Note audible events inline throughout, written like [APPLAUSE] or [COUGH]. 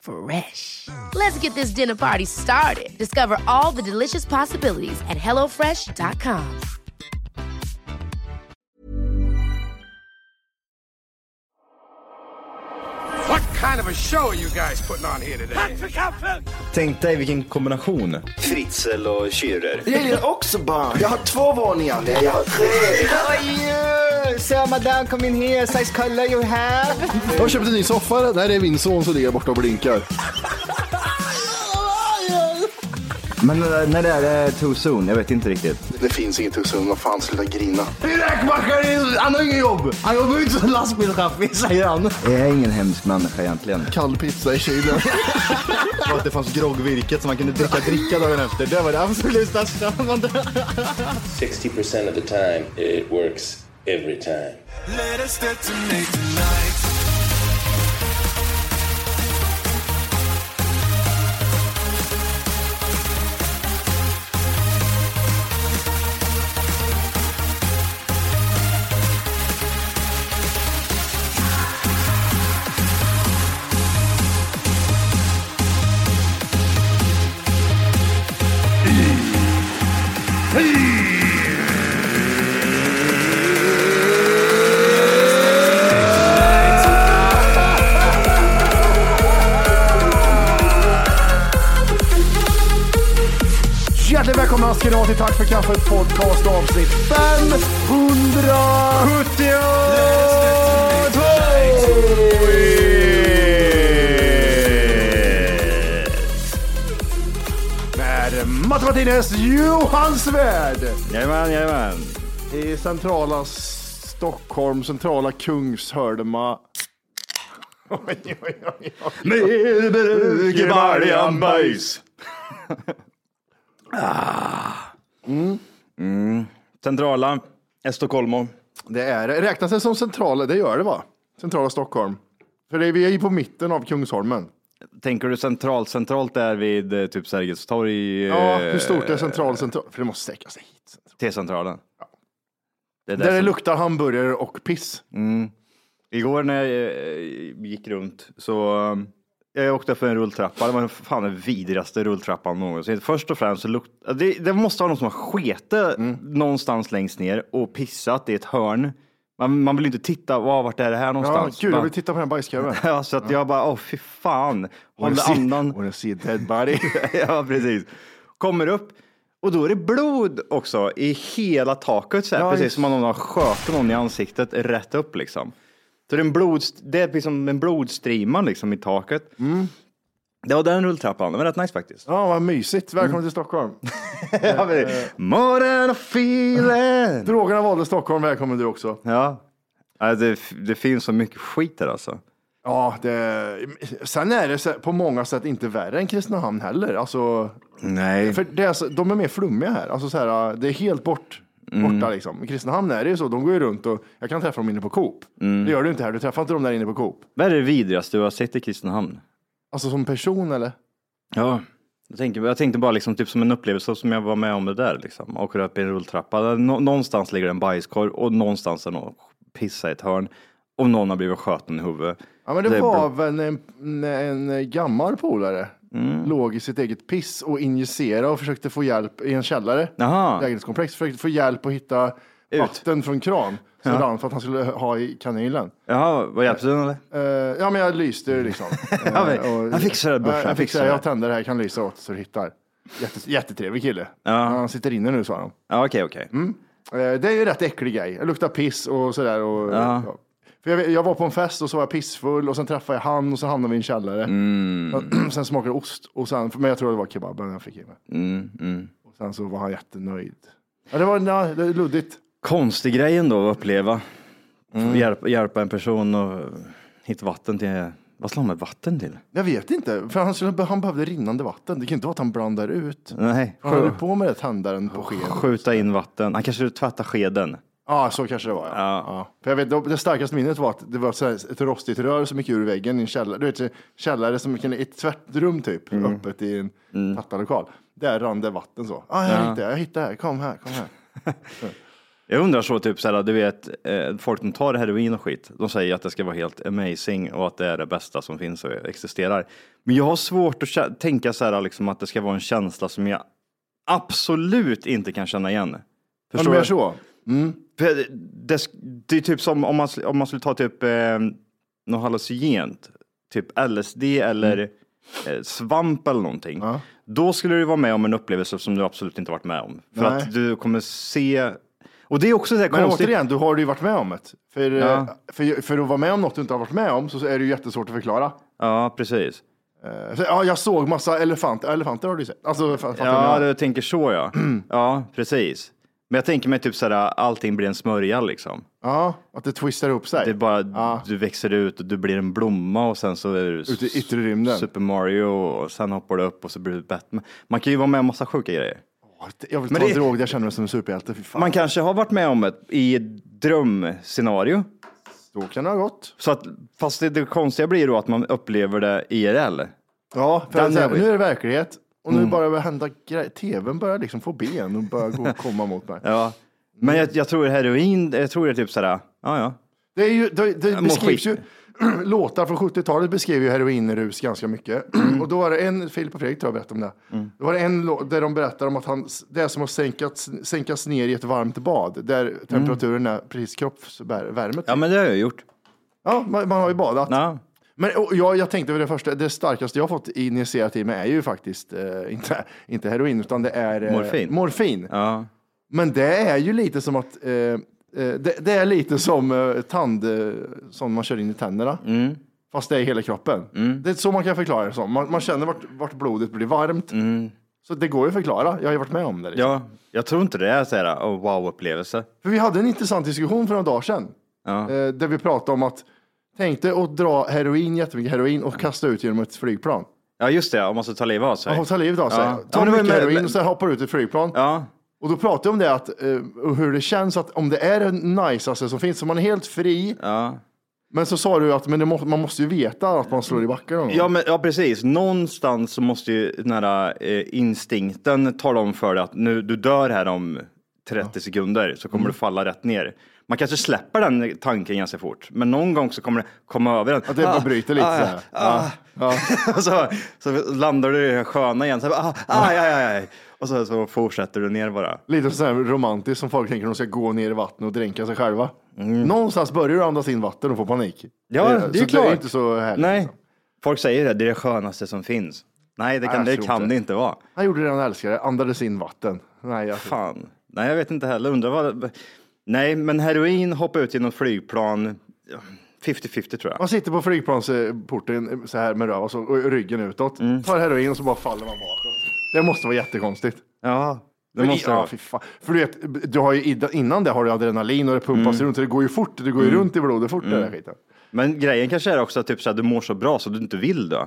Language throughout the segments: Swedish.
Fresh. Let's get this dinner party started. Discover all the delicious possibilities at hellofresh.com. What kind of a show are you guys putting on here today? Tänk dig vilken kombination. Fritzl och Schürrer. Jag gillar också barn. Jag har två våningar. Nej, jag har tre. Oj, so madame come in here, size color you have. Jag har köpt en ny soffa. Där är min son som ligger borta och blinkar. Men eh, när det är eh, too soon, jag vet inte riktigt. Det finns inget hos honom. Vad fan, sluta grina. Räkmackaren, han har ingen jobb. Han jobbar inte som lastbilschaffis, säger han. Jag är ingen hemsk människa egentligen. Kall pizza i kylen. Och [LAUGHS] att det fanns groggvirket som man kunde dricka dricka dagen efter. Det var det absolut största. 60% of the time, it works every time. Till Tack för kaffet podcast avsnitt 572! Med Mattematines Johan Svärd Jajamän, jajamän. i centrala Stockholm, centrala Kungshördema. Oj, oj, oj, oj. Med bruk baljan bajs. Mm. Centrala Estocolmo. Det är. Räknas det som centrala? Det gör det va? Centrala Stockholm. För det är, vi är ju på mitten av Kungsholmen. Tänker du centralt? Centralt är vid eh, typ Sergels torg? Ja, eh, hur stort är central central? För det måste sträcka sig hit. T-centralen. Det är Där det luktar hamburgare och piss. Igår när jag eh, gick runt så jag åkte för en rulltrappa. Det var fan den vidrigaste rulltrappan någonsin. Först och främst så luktade det, det måste vara någon som har sketet någonstans längst ner och pissat i ett hörn. Man, man vill inte titta, var, vart är det här Ja, någonstans? gud, jag vill titta på den bajskorven. [LAUGHS] Ja, så att jag bara, åh fy fan. Håller andan. [LAUGHS] Wanna see a dead body? [LAUGHS] ja, precis. Kommer upp och då är det blod också i hela taket. Så här, Ja, precis som om någon har skjutit någon i ansiktet rätt upp liksom. Så det är en, blod, det är liksom en blodstreama liksom i taket. Det var den rulltrappan, det var rätt nice faktiskt. Ja, vad mysigt. Välkommen till Stockholm. [LAUGHS] Ja, men More feeling. Drogerna valde Stockholm. Välkommen du också. Ja, Ja, det, det finns så mycket skit där alltså. Ja, det, sen är det på många sätt inte värre än Kristinehamn heller. Alltså, Nej. för det är de är mer flummiga här. Alltså, så här det är helt bort, borta liksom. I Kristinehamn är det ju så. De går ju runt och jag kan träffa dem inne på Coop. Det gör du inte här. Du träffar inte dem där inne på Coop. Vad är det vidrigaste du har sett i Kristinehamn? Alltså som person eller? Ja, jag, tänker, jag tänkte bara liksom, typ som en upplevelse som jag var med om det där. Liksom. Åker upp i en rulltrappa. Nå- någonstans ligger en bajskorv och någonstans är någon pissa i ett hörn. Och någon har blivit skjuten i huvudet. Ja, men det, Det var väl en, en, en gammal polare. Låg i sitt eget piss och injicerade och försökte få hjälp i en källare. Jaha. Lägenhetskomplex. Försökte få hjälp att hitta Ut. vatten från kran. Så rann för att han skulle ha i kanylen. Jaha, vad hjälpte den eller? Eh, ja, men jag lyste liksom. [LAUGHS] Ja, men, Eh, jag fixar det, brorsan, Ja, jag Jag fixar det. Jag tänder det här, kan lysa åt så du hittar. Jätte, jättetrevlig kille. Ja. Han sitter inne nu sa de. Ja, okej, okej. Eh, Det är ju rätt äcklig grej. Det luktar piss och sådär. Och, Ja. För jag, jag var på en fest och så var jag pissfull och sen träffade jag han och så hamnade vi i en källare. Mm. [CLEARS THROAT] sen smakade det ost och sen, men jag tror det var kebaben jag fick i mig. Mm, mm. Och sen så var han jättenöjd. Ja, det var nej, det luddigt. Konstig grej ändå att uppleva. Mm. Hjälpa, hjälpa en person och hitta vatten till, vad ska han med vatten till? Jag vet inte, för han, skulle, han behövde rinnande vatten. Det kan inte vara att han blandar ut. Nej, Han höll på med det, tändaren på skeden. skjuta in vatten. Han kanske tvättar skeden. Ja, så kanske det var. Ja. Ja. Ja. För jag vet, det- det starkaste minnet var att det var så här ett rostigt rör som gick ur väggen i en källare. Du vet, källare som kan- ett tvättrum typ, Mm. öppet i en tvättarlokal. Där rann det vatten så. Ah, jag hittade, jag hittade här, kom här, kom här. [LAUGHS] Jag undrar så, typ såhär, du vet, eh, folk som tar heroin och skit, de säger att det ska vara helt amazing och att det är det bästa som finns och existerar. Men jag har svårt att tänka så här, liksom, att det ska vara en känsla som jag absolut inte kan känna igen. Ja, Förstår du? så. För det, det, är typ som om man, om man skulle ta typ eh, något hallucinogent, typ LSD eller eh, svamp eller någonting. Mm. Ja. Då skulle du vara med om en upplevelse som du absolut inte varit med om. För Nej. att du kommer se, och det är också så här Men konstigt. återigen, du har ju varit med om det. För, Ja. eh, för, för att vara med om något du inte har varit med om så är det ju jättesvårt att förklara. Ja, precis. Eh, Så, ja, jag såg massa elefanter. Elefanter har du ju sett. Alltså, Ja, du tänker så ja. [CLEARS THROAT] Ja, precis. Men jag tänker mig typ såhär, allting blir en smörja liksom. ja, att det twistar upp sig. Det är bara, Ja. du växer ut och du blir en blomma och sen så är du Ute i yttre rymden. Super Mario och sen hoppar du upp och så blir du Batman. Man kan ju vara med om massa sjuka grejer. Jag vill Men ta det- drog, jag känner mig som en superhjälte. Man kanske har varit med om ett i drömscenario. Så kan det ha gått. Så att, fast det, det konstiga blir då att man upplever det IRL. Ja, för Den att, nu är det verklighet. Och nu bara det hända grejer. TVn börjar liksom få ben och börjar gå, komma mot mig. [LAUGHS] Ja. Men jag, jag tror heroin, jag tror det är typ sådär, ja ja. Det, är ju, det, det mår beskrivs skit. ju, [CLEARS THROAT] låtar från 70-talet beskriver ju heroinrus ganska mycket. [CLEARS THROAT] Och då var det en, Filip och Fredrik tror jag berättade om det. Då var det en låt där de berättar om att han, det är som att sänkas, sänkas ner i ett varmt bad. Där temperaturen är precis kroppsvärme. Ja men det har jag gjort. Ja, man, man har ju badat. Ja. Men jag, jag tänkte för det första, det starkaste jag fått injicerat i mig är ju faktiskt eh, inte, inte heroin utan det är eh, Morfin. morfin. Ja. Men det är ju lite som att eh, eh, det, det är lite som eh, tand eh, som man kör in i tänderna. Mm. Fast det är hela kroppen. Det är så man kan förklara det som. Man, man känner vart, vart blodet blir varmt. Så det går ju att förklara. Jag har ju varit med om det. Liksom. ja, jag tror inte det är såhär oh, wow-upplevelse. För vi hade en intressant diskussion för några dagar sedan. Ja. Där vi pratade om att tänk dig att dra heroin, jättemycket heroin och kasta ut genom ett flygplan. Ja just det, man ska ta livet av sig. Får ta livet av sig. Ja. Ta Ja, men mycket med- heroin men- och sen hoppar ut i ett flygplan. Ja, Och då pratade jag om det att, och hur det känns att om det är det najsaste som finns, så man är helt fri. ja. Men så sa du att men må, man måste ju veta att man slår i backen. Ja, men, ja, precis. Någonstans så måste ju den här eh, instinkten tala om för dig att nu, du dör här om 30 sekunder så kommer du falla rätt ner. Man kanske släpper den tanken ganska fort, men någon gång så kommer det komma över en. Att det bara bryter lite så här. Ah, [LAUGHS] och så, så landar du i det sköna igen. Så, ah, aj, aj, aj, aj. Och så, så fortsätter du ner bara. Lite så här romantiskt som folk tänker de ska gå ner i vattnet och dränka sig själva. Någonstans börjar du andas in vatten och få panik. Mm. Ja, det är så klart. Det är inte så härligt. Nej, liksom. folk säger det, det är det skönaste som finns. Nej, det kan, Nej, det, kan inte. det inte vara. Han gjorde det han älskade, andades in vatten. Nej, jag... Fan. Nej, jag vet inte heller. Undrar vad... Nej, men heroin, hoppa ut genom flygplan. ja, 50-50 tror jag. Man sitter på flygplansporten så här med röv och, så, och ryggen utåt. Mm. Tar heroin och så bara faller man bakåt. Det måste vara jättekonstigt. Ja, det Men måste ja, vara. För du vet, du har ju, innan det har du adrenalin och det pumpas Mm. runt. Det går ju fort, det går ju runt i blodet fort det där skiten. Men grejen kanske är också att typ, så här, du mår så bra så du inte vill dö.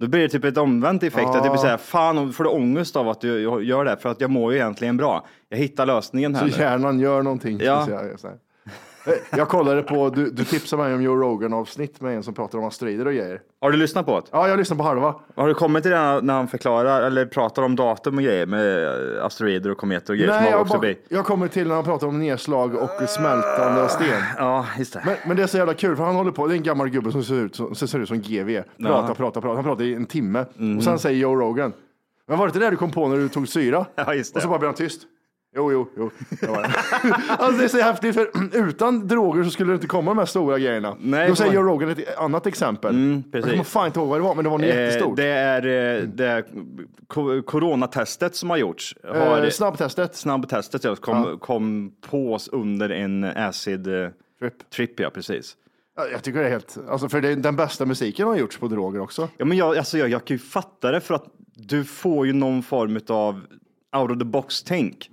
Då blir det typ ett omvänt effekt. Att det blir så här, fan, får du ångest av att du gör det? För att jag mår ju egentligen bra. Jag hittar lösningen här Så nu. hjärnan gör någonting. Ja. Eh, Jag kollade på, du, du tipsade mig om Joe Rogan avsnitt med en som pratar om asteroider och grejer. Har du lyssnat på det? Ja, jag lyssnade på halva. Har du kommit till det när han förklarar eller pratar om datum och grejer med asteroider och kometer och grejer som Nej, har jag, åkt bara, förbi? jag kommer till när han pratar om nedslag och smältande av sten. Ja, just det. Men, men det är så jävla kul för han håller på, det är en gammal gubbe som ser ut som, som, ser ut som GV. Pratar, pratar, pratar. Han pratar i en timme. Och sen säger Joe Rogan, men var det inte det du kom på när du tog syra? [LAUGHS] Ja, just det. Och så bara blir han tyst. Jo, jo, jo. Det, var det. [LAUGHS] alltså, det är så häftigt, för utan droger så skulle det inte komma de här stora grejerna. Nej, Då säger. Joe Rogan ett annat exempel. jag precis. kommer fan inte ihåg vad det var, men det var något Eh, jättestort. Det är eh, det ko- coronatestet som har gjorts. Har, Eh, snabbtestet. snabbtestet ja, kom, kom på oss under en acid eh, Trip. trip. Ja, precis. Ja, Jag tycker det är helt, alltså för det, den bästa musiken har gjorts på droger också. Ja, men jag, alltså jag, jag kan ju fatta det för att du får ju någon form av out of the box-tänk.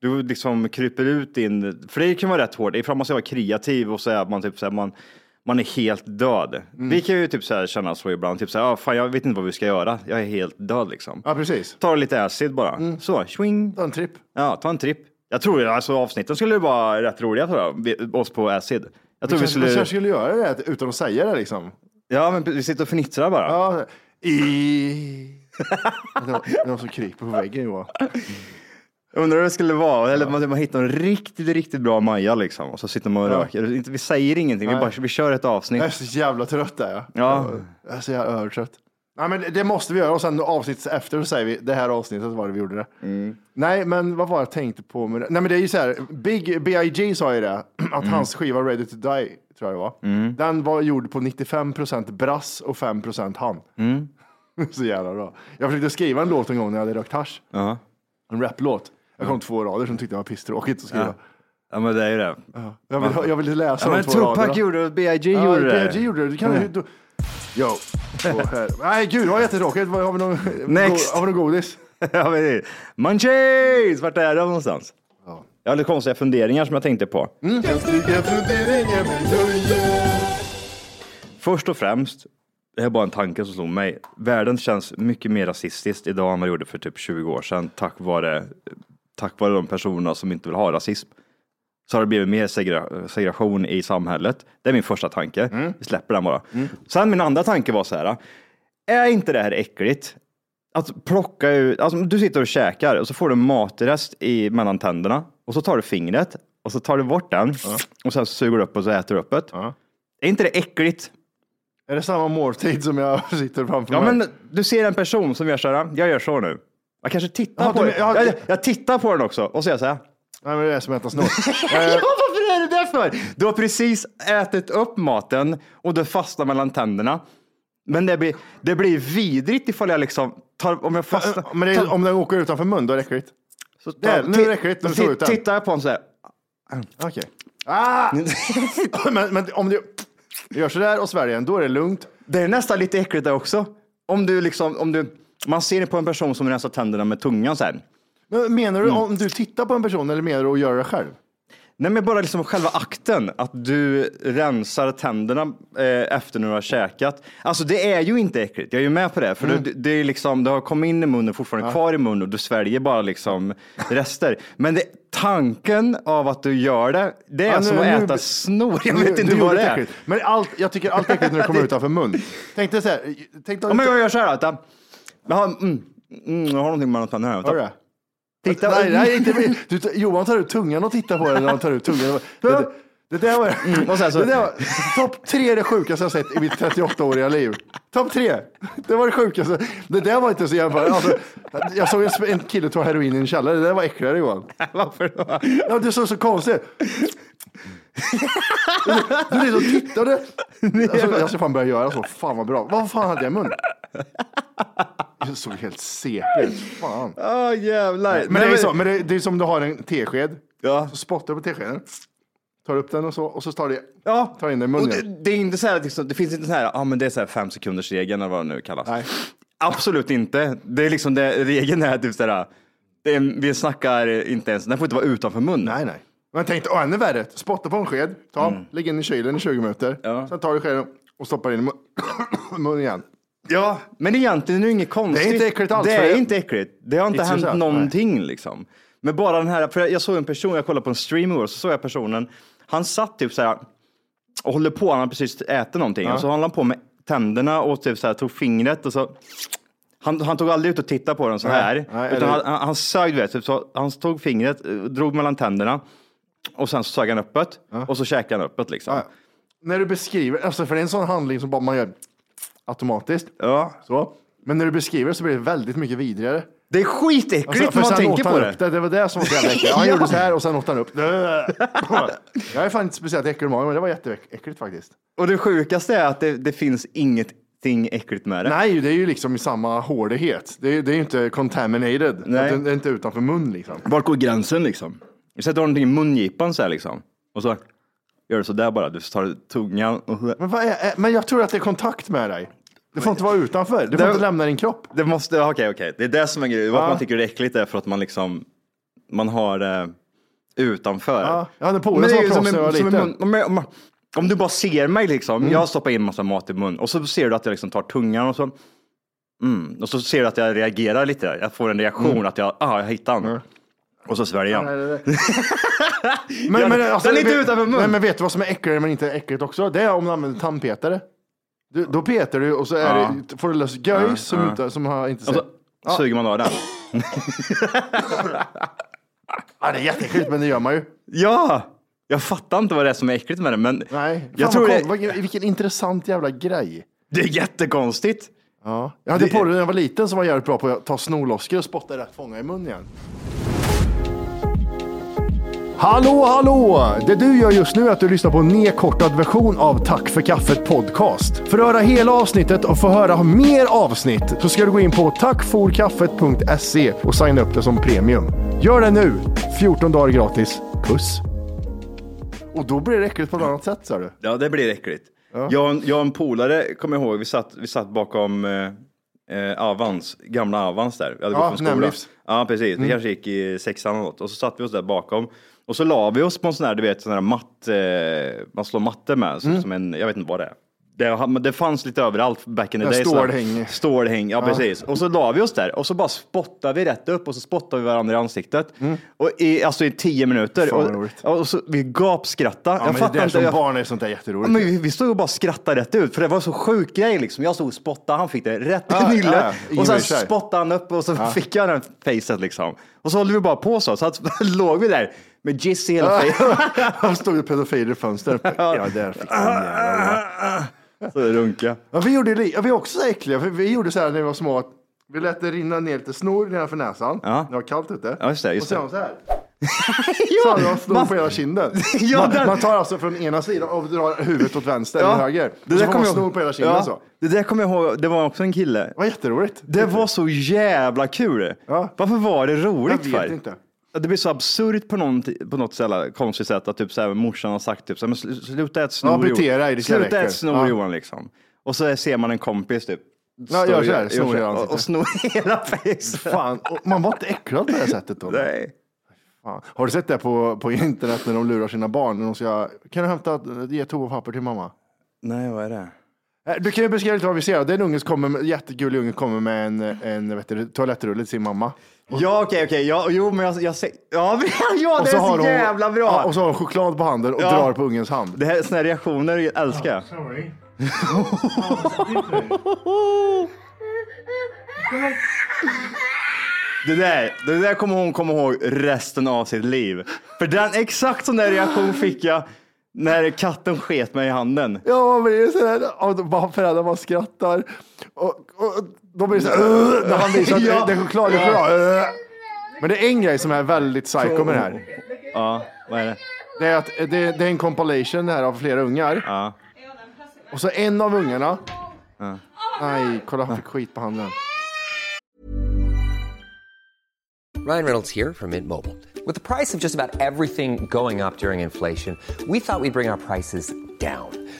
Du liksom kryper ut in, för det kan vara rätt hårt, ifall man ska vara kreativ och säga att man typ så här, man, man är helt död. Vi kan ju typ så här känna så ibland, typ så här, ah, fan jag vet inte vad vi ska göra, jag är helt död liksom. Ja, precis. Ta lite acid bara, så, swing. Ta en tripp. Ja, ta en tripp. Jag tror alltså avsnitten skulle vara rätt roliga tror jag, oss på acid. Jag tror vi vi skulle, kanske skulle göra det utan att säga det liksom. ja men vi sitter och fnittrar bara. Ja, i... [LAUGHS] det var, det var som kryper på väggen Johan. [LAUGHS] Undrar hur det skulle vara, eller man, man hittar en riktigt, riktigt bra Maja liksom och så sitter man och Ja. röker. Inte- Vi säger ingenting, vi, Nej. bara, vi kör ett avsnitt. Jag är så jävla trött där jag. Ja. Jag är så jävla övertrött. Nej, men det måste vi göra och sen avsnittet efter så säger vi det här avsnittet var det vi gjorde det. Mm. Nej, men vad var jag tänkte på med det? Nej, men det är ju så här. Big B.I.G. sa ju det [CLEARS THROAT] att Mm. hans skiva Ready to Die tror jag det var. Den var gjord på 95% brass och 5 han. Mm. [LAUGHS] så jävla bra. Jag försökte skriva en låt en gång när jag hade rökt hasch. En raplåt. Jag kom två rader som tyckte det var pisstråkigt att skriva. Ja. ja, men det är ju det. Jag, vill, jag vill läsa Ja, de två Tupac raderna. gjorde det, B.I.G. Ja, gjorde det. PRG gjorde det. Du kan, Mm. du, här. Nej, gud, det var jättetråkigt. Har vi någon, Next. Har vi någon godis? [LAUGHS] ja, men det- Munchies! Vart är de någonstans? Ja. Jag lite konstiga funderingar som jag tänkte på. Mm. Jag. Först och främst, det här är bara en tanke som slog mig. Världen känns mycket mer rasistiskt idag än vad det gjorde för typ 20 år sedan. Tack vare, tack vare de personerna som inte vill ha rasism. Så har det blivit mer segregation i samhället. Det är min första tanke. Vi släpper den bara. Sen min andra tanke var så här. Är inte det här äckligt? Att plocka ut, alltså du sitter och käkar och så får du matrest i mellan tänderna och så tar du fingret och så tar du bort den och sen suger du upp och så äter du upp det. Ja. Är inte det äckligt? Är det samma måltid som jag [LAUGHS] sitter framför Ja, mig? men du ser en person som gör så här, jag gör så nu. Jag kanske tittar Ja, på du- den. ja, jag, jag tittar på den också och så gör jag så här. Nej, men det är som att äta snott. Ja, varför är det där för? Du har precis ätit upp maten och det fastnar mellan tänderna. Men det blir, det blir vidrigt ifall jag liksom tar, om jag fastnar. men det är, om den åker utanför mun, då är det äckligt. så det är- nu är det äckligt när du tog ut den. Tittar jag på den så här. Okej. Ah! [LAUGHS] men, men om du gör sådär och sväljer den, då är det lugnt. Det är nästan lite äckligt där också. Om du liksom, om du, man ser det på en person som rensar tänderna med tungan så här. Men menar du Mm. om du tittar på en person eller menar du att göra det själv? Nej men bara liksom själva akten, att du rensar tänderna eh, efter när du har käkat. Alltså det är ju inte äckligt, jag är ju med på det. För Mm. det, det är liksom, det har kommit in i munnen, fortfarande kvar i munnen och du sväljer bara liksom rester. Men det, tanken av att du gör det, det är Ja, nu- som att nu- äta snor. Jag Du- vet inte vad det är. äckligt. Men allt, jag tycker allt är äckligt när det kommer utanför mun. Tänk dig så här. Tänk dig, Om jag gör så här, att jag har, mm, mm, jag har någonting mellan tänderna. Hör du det? Titta. Nej, nej, inte, du, Johan tar ut tungan och tittar på den när han tar ut tungan. Det, det, det där var, Mm, och sen så- det där var topp tre det sjukaste jag sett i mitt 38-åriga liv. Topp tre. Det var det sjukaste. Det där var inte så jämförande. Alltså, jag såg en, kille ta heroin i en källare. Det där var äckligare Johan. [LAUGHS] Varför då? Ja, du såg så konstigt. Du liksom tittade. Alltså, [LAUGHS] jag ska fan börja göra så. Fan vad bra. Vad fan hade jag i munnen? Det såg helt CP ut. Fan. Åh jävlar. Men, det, är så, men det, det är som du har en tesked. Ja. Så spottar du på teskeden. Tar upp den och så. Och så tar du Ja, tar in den i och munnen. det, det är inte så här, liksom, det finns inte så här, ja men det är så här fem sekunders regeln eller vad det nu kallas. Nej. Absolut inte. Det är liksom det, regeln är typ så här, det är, vi snackar inte ens, den får inte vara utanför munnen. Nej, nej. Men tänk åh, ännu värre. Spotta på en sked. Ta, lägg in i kylen i 20 minuter. Mm. Ja. Sen tar du skeden och stoppar in i mun- [COUGHS] munnen igen. Ja, men egentligen är det inget konstigt. Det är inte äckligt alls, Det för är inte äckligt. Det har inte It's hänt yourself, någonting liksom. Men bara den här, för jag såg en person, jag kollade på en stream igår, så såg jag personen, han satt typ så här och håller på, han hade precis ätit någonting, och så höll han på med tänderna och typ så här, tog fingret och så han, han tog aldrig ut och tittade på den så här, nej, utan eller- han, han, han sög, du vet, typ så, han tog fingret, eh, drog mellan tänderna och sen så sög han öppet och så käkade han öppet liksom. Ja. När du beskriver, alltså för det är en sån handling som bara man gör automatiskt. Ja. Så. Men när du beskriver så blir det väldigt mycket vidrigare. Det är skitäckligt Alltså, när man sen tänker åt han på det. upp det. Det var det som var så jävla äckligt. [LAUGHS] Han Ja. gjorde så här och sen åt han upp. [LAUGHS] Jag är fan inte speciellt äcklig i magen, men det var jätteäckligt faktiskt. Och det sjukaste är att det, det finns ingenting äckligt med det. Nej, det är ju liksom i samma hårdhet. Det är, det är ju inte contaminated. Nej. Det är inte utanför mun liksom. Vart går gränsen liksom? Vi sätter någonting i mungipan så här liksom. Och så gör du så där bara. Du tar tungan och. Men, vad är, är- men jag tror att det är kontakt med dig. Det får inte vara utanför. Det får Det- inte lämna din kropp. Det måste, okej okej. Det är det som är grejen. Varför Ja. man tycker det är äckligt är för att man liksom, man har det utanför. Ja, jag hade polare som är var proffs när jag var liten. om, du bara ser mig liksom, Mm. jag stoppar in massa mat i mun och så ser du att jag liksom tar tungan och så, mm, och så ser du att jag reagerar lite där. Jag får en reaktion Mm. att jag, ah, jag hittar den. Och så sväljer jag. [LAUGHS] Men, men, alltså, den är inte vet- utanför mun. Nej, men vet du vad som är äckligare men inte äckligt också? Det är om du använder tandpetare. Du, då petar du och så är Ja. det, får du lös göjs som, inte, som har inte Och sett. så suger man av den. [LAUGHS] Ja, det är jätteäckligt men det gör man ju. Ja! Jag fattar inte vad det är som är äckligt med det, men Nej, jag Fan, tror vad det, vad- vilken intressant jävla grej. det är jättekonstigt. Ja. Jag hade på det när jag var liten som var jävligt bra på att ta snorloskor och spotta i rätt fånga i mun igen. Hallå, hallå! Det du gör just nu är att du lyssnar på en nedkortad version av Tack för kaffet podcast. För att höra hela avsnittet och få höra mer avsnitt så ska du gå in på tackforkaffet.se och signa upp det som premium. Gör det nu! 14 dagar gratis. Puss! Och då blir det äckligt på ett annat sätt, sa du. Ja, det blir äckligt. Jag, jag och en polare, kommer jag ihåg, vi satt, vi satt bakom eh, eh, Avans, gamla Avans där. Vi hade Ja, gått från skolan. Ja, precis. Vi kanske gick i sexan eller något. Och så satt vi oss där bakom. Och så la vi oss på en sån här, du vet, sån här matt, eh, man slår matte med, som, som en, jag vet inte vad det är. Det, det fanns lite överallt back in the En day. så- stålhäng. Stålhäng, ja, precis. Och så la vi oss där och så bara spottade vi rätt upp och så spottade vi varandra i ansiktet. Och i, alltså i tio minuter. Mm. Och, och så, vi gapskrattade. Ja, jag men det fattar där inte. som jag, barn är sånt där Ja, jätteroligt. men vi, vi stod och bara skrattade rätt ut, för det var så sjuk grej liksom. Jag stod och spottade, han fick det rätt Ja, i nyllet. ja, och sen spottade han upp och så fick jag den facet liksom. Och så höll vi bara på så, så att, [LAUGHS] låg vi där med giss i hela. Han stod ju pedofiler i fönstret. [LAUGHS] Ja, där fick han jävlar. Så det. Ja, vi gjorde li- ja, vi är också så äckliga. För vi gjorde så här när vi var små. Att vi lät det rinna ner lite snor nedanför näsan. Ja. Det var kallt ute. Ja, just det, just och så det. gör man så här. [LAUGHS] Så hade man snor på hela kinden. [LAUGHS] Ja, man, man tar alltså från ena sidan och drar huvudet åt vänster eller höger. det och så där kommer man jag snor på hela kinden ja, så. Det där kommer jag ihåg, det var också en kille. Det var jätteroligt. Det var så jävla kul. Ja. Varför var det Jag roligt vet för? inte. Det blir så absurt på, någon, på något så konstigt sätt att typ så här, morsan har sagt typ så här, men sl- sluta äta snor Ja, Johan. det Sluta äta snor Ja. Johan liksom. Och så ser man en kompis typ. Ja, gör och så här, snor hela och, ansiktet. och snor hela. Fan, och man var inte äcklad på det här sättet då. Nej. Fan. Har du sett det på, på internet när de lurar sina barn? När de ska, kan du hämta, ge toapapper till mamma? Nej, vad är det? Eh, Du kan ju beskriva lite vad vi ser. Det är en unge som kommer, jättegullig unge kommer med en, en vet du, toalettrulle till sin mamma. Ja, okej, okej. Ja, jo, men jag, jag säger... Ja, [LAUGHS] ja, det är så, har hon, jävla bra. Ja, och så har hon choklad på handen och Ja. drar på ungens hand. Det här, såna här reaktioner älskar jag. [LAUGHS] Det där, det där kommer hon komma ihåg resten av sitt liv. För den, exakt sån där reaktion fick jag när katten sket mig i handen. Ja, man blir så här, och bara föräldrar man skrattar. Och, och då blir det så här, när han visar att Ja. det är choklad, det är choklad. Men det är en grej som är väldigt psycho med det här. Ja, vad är det? Det är att det, det är en compilation här av flera ungar. Ja. Och så en av ungarna. Nej, kolla han fick skit på handen. Ryan Reynolds here from Mint Mobile. With the price of just about everything going up during inflation, we thought we'd bring our prices down.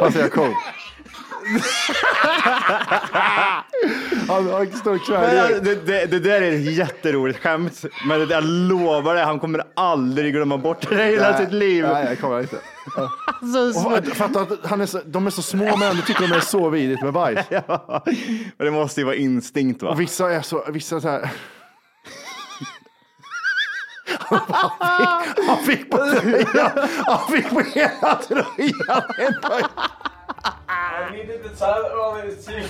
Vad säger jag? Cool. Han har inte stor kväll. Det, det, det där är ett jätteroligt skämt, men det, jag lovar dig, han kommer aldrig glömma bort det hela sitt liv. Nej, jag kommer inte. Ja. Och Fatta att han är så, de är så små men ändå tycker de är så vidrigt med bajs. [LAUGHS] Ja, men det måste ju vara instinkt va? Och vissa är så, vissa så här. Han fick på tröjan, han fick på hela tröjan.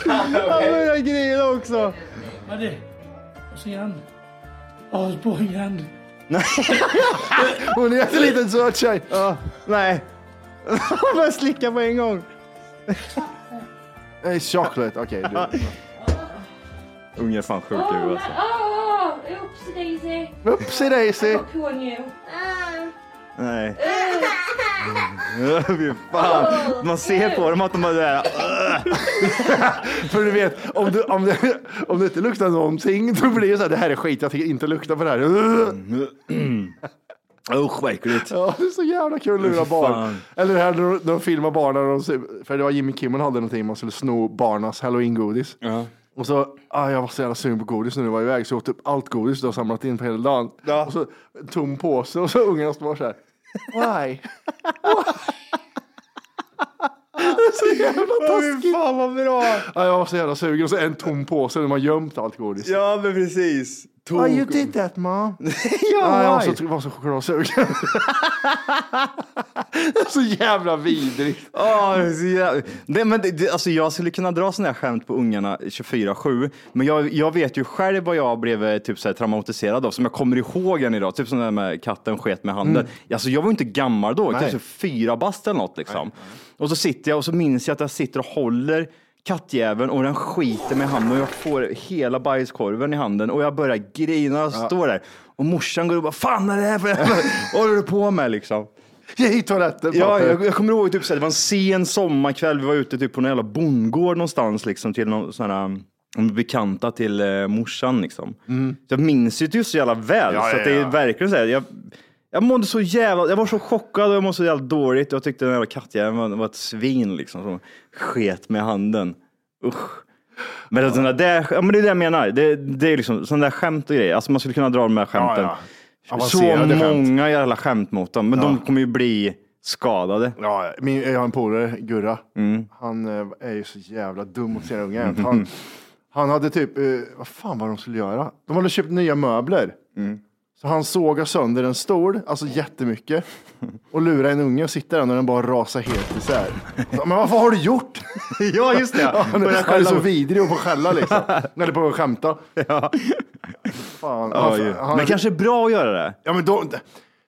Ja, men jag griner också. Vad är det? Vad säger han? Asbojan. Hon är jätteliten söt tjej. Ja, nej. Han börjar slicka på en gång. Chocolate, okej. du. Ungen är fan sjuk i huvudet alltså. Oh, oops, Daisy. Upsie daisy. Who on you? Nej. [LAUGHS] Fy fan. Man ser på dem att de det där. [LAUGHS] För du vet, om, du, om, det, om det inte luktar någonting, då blir det så här, det här är skit, jag tänker inte lukta på det här. Usch vad äckligt. Ja, det är så jävla kul att lura barn. fan. Eller det här när de, när de filmar barnen, för det var Jimmy Kimmel hade någonting, man skulle sno barnas halloween-godis. Ja. Och så, ah, jag var så jävla sugen på godis när jag var iväg, så jag åt upp allt godis du har samlat in på hela dagen. Ja. Och så en tom påse och så ungarna står så här. Why? det är så jävla taskigt. fan vad bra. Ja, jag var så jävla sugen och så en tom påse där man gömt allt godis. Ja men precis. Why you did that mom? [LAUGHS] ja, Ja, jag var så, var så chokladsugen. [LAUGHS] Så jävla vidrigt. Är så jävla- det, men det, alltså jag skulle kunna dra sådana här skämt på ungarna 24-7, men jag, jag vet ju själv vad jag blev eh, typ så här, traumatiserad av, som jag kommer ihåg än idag, typ som det där med katten sket med handen. Alltså jag var inte gammal då, Nej. typ så fyra bast eller något liksom. Och så sitter jag och så minns jag att jag sitter och håller kattjäveln och den skiter med handen och jag får hela bajskorven i handen och jag börjar grina och står där. Och morsan går och bara, fan är det här för [LAUGHS] håller du på med liksom? Hit toaletten Ja, jag, jag kommer ihåg typ, så här, det var en sen sommarkväll. Vi var ute typ, på någon jävla bondgård någonstans liksom, till någon sån här um, bekanta till eh, morsan. Liksom. Så jag minns ju så jävla väl. Ja, så ja, att det är ja. verkligen så här, jag, jag mådde så jävla, jag var så chockad och jag mådde så jävla dåligt. Jag tyckte den jävla kattjäveln var, var ett svin liksom, som sket med handen. Usch. Men, sådana där, ja, men det är det jag menar. Det, det är liksom sådana där skämt och grejer. Alltså man skulle kunna dra de här skämten. ja. Så Avancerade skämt. många jävla skämt mot dem, men de kommer ju bli skadade. Ja, min, jag har en polare, Gurra. Mm. Han eh, är ju så jävla dum mot sina ungar. Han, [LAUGHS] han hade typ, eh, vad fan var de skulle göra? De hade köpt nya möbler. Mm. Så han sågar sönder en stol, alltså jättemycket, och lurar en unge och sitter där när den bara rasar helt isär. Så, Men vad har du gjort? [LAUGHS] Ja, just det. [LAUGHS] Han, Börjar han är så vidrig och får skälla liksom. Eller på att skämta. Ja. Fan. Ja, Han- ju. han- Men kanske är bra att göra det. Ja, men då,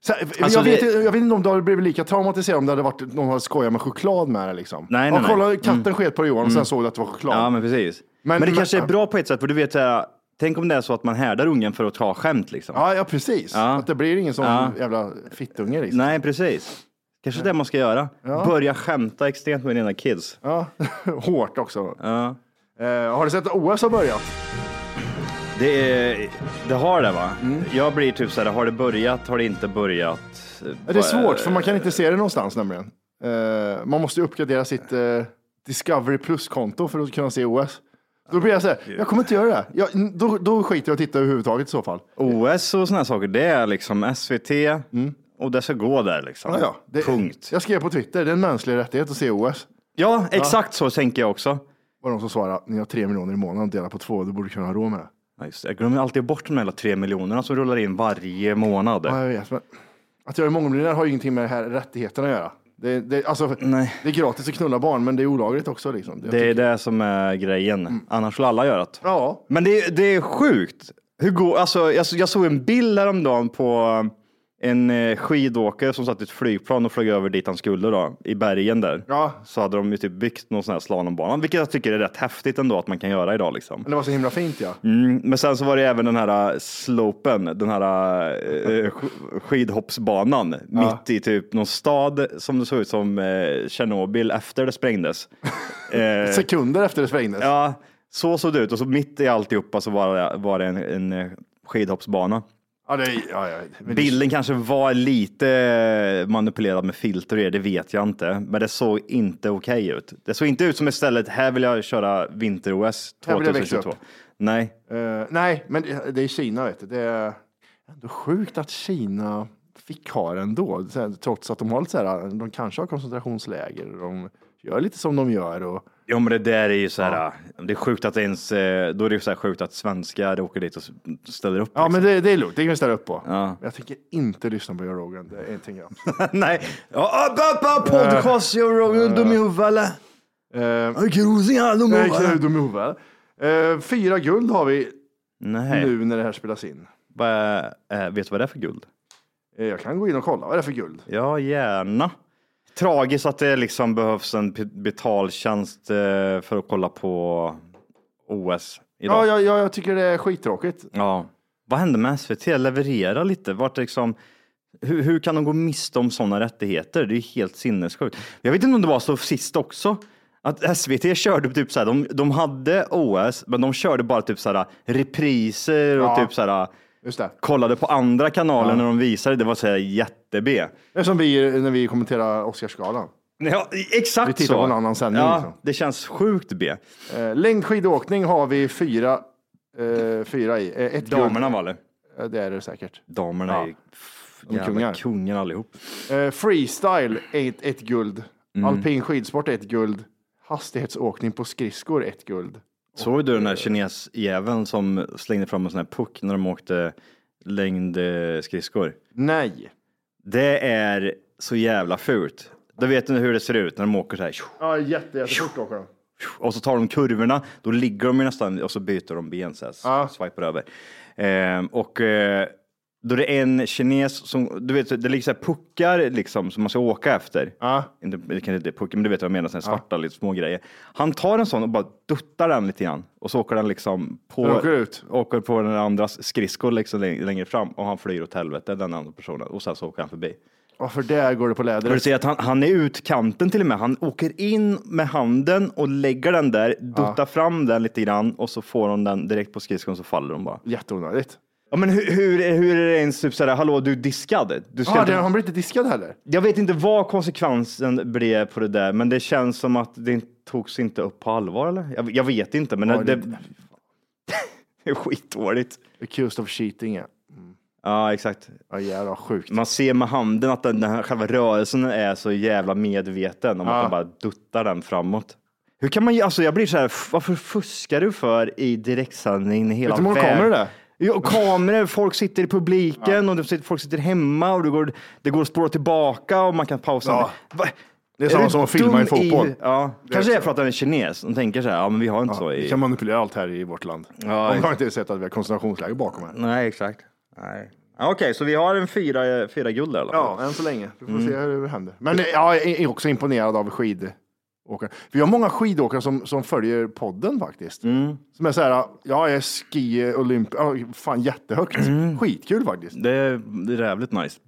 så, Alltså, jag, vet, det- jag vet inte om det hade blivit lika traumatiserad om det hade varit någon hade skojat med choklad med det. Liksom. Nej, ja, nej, nej. kolla, katten Mm. sket på Johan och sen såg du att det var choklad. Ja, men precis. Men, Men- det kanske men- är bra på ett sätt, för du vet, så här, tänk om det är så att man härdar ungen för att ta skämt. Liksom. Ja, ja precis. Att det blir ingen sån Ja. jävla fittunge. Liksom. Nej, precis. Kanske det man ska göra. Ja. Börja skämta extremt med dina kids. Ja. [LAUGHS] Hårt också. Ja. Eh, har du sett att OS har börjat? Det, är, det har det va? Jag blir typ så här, har det börjat, har det inte börjat? Det är svårt, för man kan inte se det någonstans nämligen. Eh, man måste uppgradera sitt eh, Discovery Plus-konto för att kunna se OS. Då blir jag så här, jag kommer inte göra det. Jag, då, då skiter jag och tittar överhuvudtaget i så fall. OS och här saker, det är liksom SVT och det ska gå där liksom. Ja, ja. Det, Punkt. Jag skrev på Twitter, det är en mänsklig rättighet att se OS. Ja, exakt så tänker jag också. var de som svarade, ni har tre miljoner i månaden att dela på två, du borde kunna ha råd med det. Ja, just det. Jag glömmer alltid bort de här tre miljonerna som rullar in varje månad. Ja, jag vet, men att jag är mångmiljonär har ju ingenting med det här rättigheterna att göra. Det, det, alltså, Nej. det är gratis att knulla barn, men det är olagligt också. Liksom. Jag Det är det som är grejen. Annars skulle alla göra det. Ja, Men det, det är sjukt. Hur går, alltså, jag, jag såg en bild häromdagen på en eh, skidåkare som satt i ett flygplan och flög över dit han skulle då, i bergen där. Ja. Så hade de ju typ byggt någon sån här slalombana, vilket jag tycker är rätt häftigt ändå att man kan göra idag liksom. Det var så himla fint ja. Mm, men sen så var det även den här äh, slopen, den här äh, sk- skidhoppsbanan mitt i typ någon stad som det såg ut som eh, Tjernobyl efter det sprängdes. [LAUGHS] Eh, Sekunder efter det sprängdes. ja, så såg det ut och så mitt i alltihopa så var det, var det en, en eh, skidhoppsbana. Ja, det, ja, ja. Det- Bilden kanske var lite manipulerad med filter och det, det vet jag inte. Men det såg inte okej ut. Det såg inte ut som istället, här vill jag köra vinter-OS Här vill jag växa 2022. upp. Nej, Eh, nej, men det, är Kina vet du. Det är ändå sjukt att Kina fick ha. Så här, Trots att de har lite så här, de kanske har koncentrationsläger. De gör lite som de gör. Och, Ja men det där är ju så här, det är sjukt att ens, eh, då är det ju så här sjukt att svenskar åker dit och ställer upp. ja, men det, det är lugnt. Det kan vi ställa upp på. Ja. Jag tänker inte lyssna på Joe Rogan. Det är ingenting jag. [LAUGHS] Nej, ja, upp, upp, upp, podcast, Joe Rogan, dum i huvudet eller? Uh, Cruising, dum i huvudet. Eh, fyra guld har vi Nej, nu när det här spelas in. Vad, eh, vet du vad det är för guld? Eh, jag kan gå in och kolla vad det är för guld. Ja, gärna. Tragiskt att det liksom behövs en betaltjänst eh, för att kolla på OS idag. Ja, ja, ja, jag tycker det är skittråkigt. Ja. Vad hände med SVT? Leverera lite. Vart liksom, hur, hur kan de gå miste om sådana rättigheter? Det är helt sinnessjukt. Jag vet inte om det var så sist också. Att SVT körde typ så här, de, de hade OS, men de körde bara typ så här repriser och Ja. typ så här Just det. kollade på andra kanaler när de visade. Det var så här jätte-B. Det är som vi när vi kommenterar Oscarsgalan. Ja, exakt Vi tittar så. på en annan sändning, Ja, liksom. det känns sjukt B. Eh, längdskidåkning har vi fyra, eh, fyra i. Eh, ett Damerna guld. var det. Eh, det är det säkert. Damerna Ja. är f- De jävla kungar. kungar allihop. Eh, freestyle, ett, ett guld. Mm. Alpin skidsport, ett guld. Hastighetsåkning på skridskor, ett guld. Såg du den där kinesjäveln som slängde fram en sån här puck när de åkte längdskridskor? Nej. Det är så jävla fult. Då vet ni hur det ser ut när de åker så här. Ja, jätte, jättefort åker de. Och så tar de kurvorna, då ligger de ju nästan och så byter de ben så här, Ja. swipar över. Ehm, och eh, då är det en kines som, du vet, det ligger så här puckar liksom som man ska åka efter. Ja. Inte, det kan inte puckar, men du vet vad jag menar, så här svarta lite små grejer. Han tar en sån och bara duttar den lite grann och så åker den liksom på, Den åker ut. åker på den andras skridskor liksom längre, längre fram och han flyr åt helvete, den andra personen, och sen så åker han förbi. Varför där går det på För du ser att han, han är utkanten till och med. Han åker in med handen och lägger den där, duttar fram den lite grann och så får hon den direkt på skridskon så faller de bara. Jätteonödigt. Ja, men hur, hur, hur är det ens typ sådär, hallå du är diskad? Du ska Ja, inte, det, han blir inte diskad heller. Jag vet inte vad konsekvensen blev på det där, men det känns som att det inte togs inte upp på allvar eller? Jag, jag vet inte, men det, det- [LAUGHS] det, är skitdåligt. Accused of cheating, ja. Ja, exakt. Ja, jävla sjukt. Man ser med handen att den, den här själva rörelsen är så jävla medveten om att man bara duttar den framåt. Hur kan man, alltså jag blir så här, f- varför fuskar du för i direktsändning hela Vet du hur många kameror det är? Ja, kameror, folk sitter i publiken och det folk sitter hemma och det går, det går att spåra tillbaka och man kan pausa. Ja. Va? Det är samma du som att filma dum i fotboll. ja, Det kanske är det är så. för att han är kines. De tänker så här, ja men vi har inte så Vi i... kan manipulera allt här i vårt land. Ja, De har inte sett att vi har koncentrationsläger bakom här. Nej, exakt. Nej. Ja, Okej, så vi har en fyra, fyra guld där i alla fall. Ja, än så länge. Vi får Mm. se hur det händer. Men eh, ja, jag är också imponerad av skidåkare. Vi har många skidåkare som, som följer podden faktiskt. Mm. Som är så här, ja, jag är ski olymp, ja, fan jättehögt. Mm. Skitkul faktiskt. Det är, det är jävligt nice.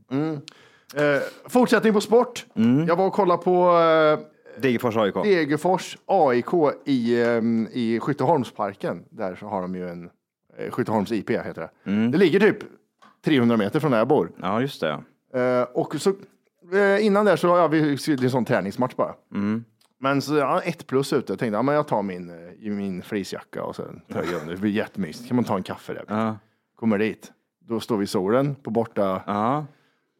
Eh, fortsättning på sport. Mm. Jag var och kollade på eh, Degerfors AIK. Degerfors AIK i, eh, i Skytteholmsparken. Där så har de ju en eh, Skytteholms IP heter det. Mm. Det ligger typ 300 meter från där jag bor. Ja, just det. Eh, och så eh, innan där så, ja, vi, det är en sån träningsmatch bara. Mm. Men så, ja, ett plus ute. Jag tänkte, ja, men jag tar min, eh, i min fleecejacka och sen tröja under. Det blir jättemysigt. Kan man ta en kaffe där? Ja. Kommer dit. Då står vi i solen på borta, Ja.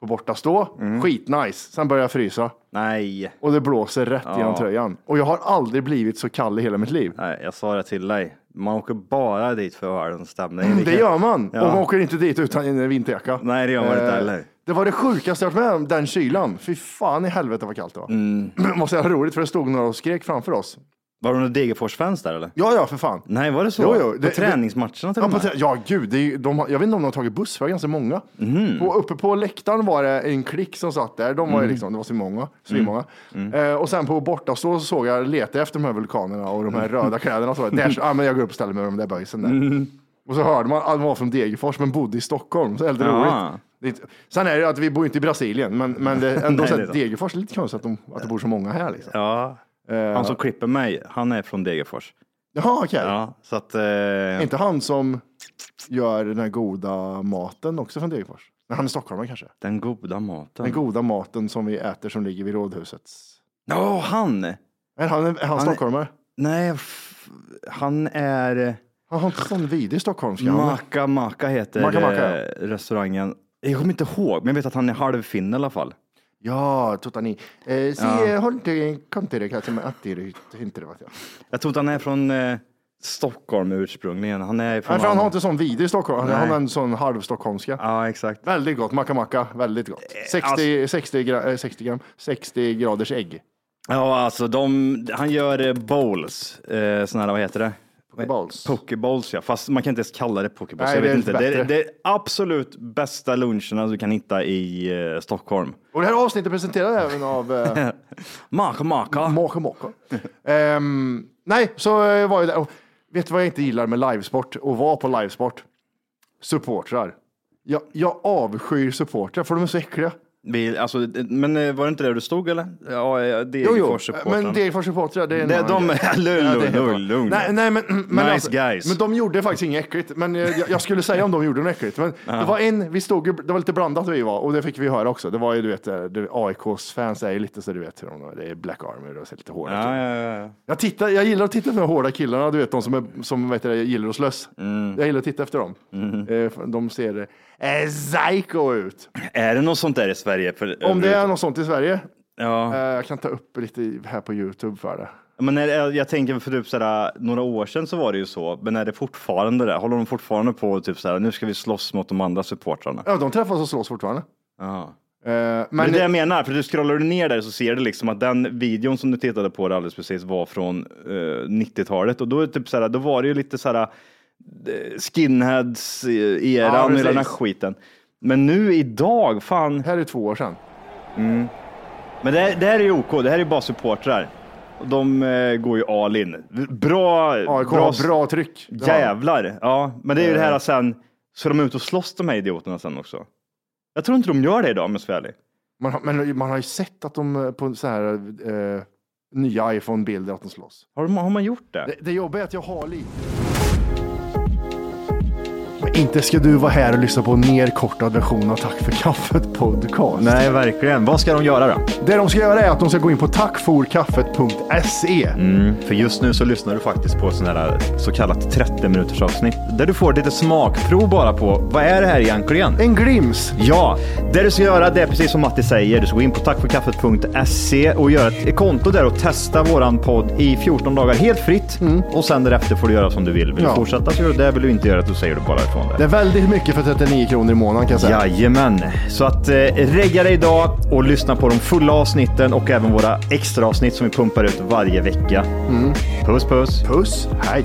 på borta stå. Skitnice. Sen börjar jag frysa. Nej. Och det blåser rätt genom tröjan. Och jag har aldrig blivit så kall i hela mitt liv. Nej, jag sa det till dig. Man åker bara dit för att höra den stämningen. Mm, Det gör man. Ja. Och man åker inte dit utan en vinterjacka. Nej, det gör man inte Eh, heller. Det var det sjukaste jag varit med om, den kylan. Fy fan i helvete vad kallt det var. Mm. Måste jag ha roligt för det stod några och skrek framför oss. Var det några Degerfors-fans där eller? Ja, ja, för fan. Nej, var det så? Jo, jo, på det- träningsmatcherna till Ja, och på med? trä- ja gud, det är, ju- de, har- jag vet inte om de har tagit buss, för det var ganska många. Mhm. På, uppe på läktaren var det en klick som satt där, de var ju Mm. liksom, det var så många, så många. Eh, och sen på bortastå så såg jag, letade efter de här vulkanerna och de här röda kläderna. Så var det, [LAUGHS] där, ah, men jag går upp och ställer mig med de där böjsen där. Mm. Och så hörde man att de var från Degerfors men bodde i Stockholm, så Ja. roligt. Sen är det att vi bor inte i Brasilien, men, men det ändå Nej, så det är så. Degerfors är lite konstigt att, de, att det bor så många här. Liksom. Ja. Eh, Han som klipper mig, han är från Degerfors. Jaha, okej. Ja, så att... Eh, inte han som gör den här goda maten också från Degerfors? Men han är stockholmare kanske? Den goda maten. Den goda maten som vi äter som ligger vid rådhusets. Ja, han! Är han, är han, Han är- stockholmare? Nej, han är... Han har inte sån vidrig stockholmska. han. Maka Maka heter Maka Maka, eh, restaurangen. Jag kommer inte ihåg, men jag vet att han är halvfinne i alla fall. Ja, Totani. Eh, Ja. ja. hållte kantere kanske med attir, inte det vet jag. Jag tror att han är från eh, Stockholm ursprungligen. Han är från... Nej, för han har inte sån vidrig stockholm, han har en sån halvstockholmska. Ja, exakt. Väldigt gott, macka macka, väldigt gott. 60, 60, gra, eh, 60 gram, 60 graders ägg. Ja, alltså de, han gör eh, bowls, eh, såna här, vad heter det? Pokeballs. Pokeballs, ja. Fast man kan inte ens kalla det pokeballs. Nej, jag det vet är inte. Det är, det är absolut bästa luncherna du kan hitta i eh, Stockholm. Och det här avsnittet presenteras även av eh, Maka Maka. Maka Maka. Ehm, nej, så eh, var jag där. Och vet du vad jag inte gillar med livesport och vara på livesport? Supportrar. Jag, jag avskyr supportrar för de är så äckliga. Vi, alltså, men eh, var det inte där du stod eller? Ja, jo, Degerfors-supportrarna. men Degerfors supportrar, det är en [LAUGHS] Det- de- lugn, lugn, lugn. Nej, nej, men, men, Nice alltså, guys. men de gjorde faktiskt inget äckligt. Men jag, jag skulle säga om de gjorde något äckligt. Men det var en, vi stod, det var lite blandat vi var och det fick vi höra också. Det var ju, du vet, eh, AIKs fans är ju lite så du vet, hur de- det är Black Army och så lite hårda. Ja, ja, ja. Jag, tittar, jag gillar att titta på de hårda killarna, du vet de som, är, som vet du, gillar att slåss. Mm. Jag gillar att titta efter dem. Eh, De ser eh, psycho ut. Är det något sånt där i Sverige? För, Om det är något sånt i Sverige, Ja. eh, jag kan ta upp lite här på Youtube för det. Men är, det- jag tänker för typ sådär, några år sedan så var det ju så, men är det fortfarande det? Håller de fortfarande på typ såhär, nu ska vi slåss mot de andra supportrarna? Ja, de träffas och slåss fortfarande. Ja. Eh, Men Men det är det jag menar, för du scrollar du ner där så ser du liksom att den videon som du tittade på alldeles precis var från eh, 90-talet och då, är typ såhär, då var det ju lite såhär eh, skinheads eh, Ja, hela den här skiten. Men nu idag, fan. här är två år sedan. Men det, här- det här är OK, det här är bara supportrar. De eh, går ju all in. Bra, AIK har bra tryck. Det. Jävlar. Ja, men det är ju det Eh. här sen, så de är ute och slåss de här idioterna sen också. Jag tror inte de gör det idag om jag ska vara ärlig. Man, har- men man har ju sett att de eh, på så här eh, nya iPhone-bilder att de slåss. Har, de, har man gjort det? Det, det jobbiga är att jag har lite. Inte ska du vara här och lyssna på en nerkortad version av Tack för kaffet podcast. Nej, verkligen. Vad ska de göra då? Det de ska göra är att de ska gå in på tackforkaffet.se. Mm, för just nu så lyssnar du faktiskt på sån här så kallat 30 minuters avsnitt där du får lite smakprov bara på vad är det här egentligen? En glims. Ja, det du ska göra det är precis som Matti säger. Du ska gå in på tackforkaffet.se och göra ett konto där och testa våran podd i 14 dagar helt fritt. Och sen därefter får du göra som du vill. Vill Ja. du fortsätta så gör du det. Vill du inte göra det så säger du bara ifrån det. Det är väldigt mycket för 39 kronor i månaden kan jag säga. Jajamän. Så att eh, regga dig idag och lyssna på de fulla avsnitten och även våra extra avsnitt som vi pumpar ut varje vecka. Puss puss! Puss, hej!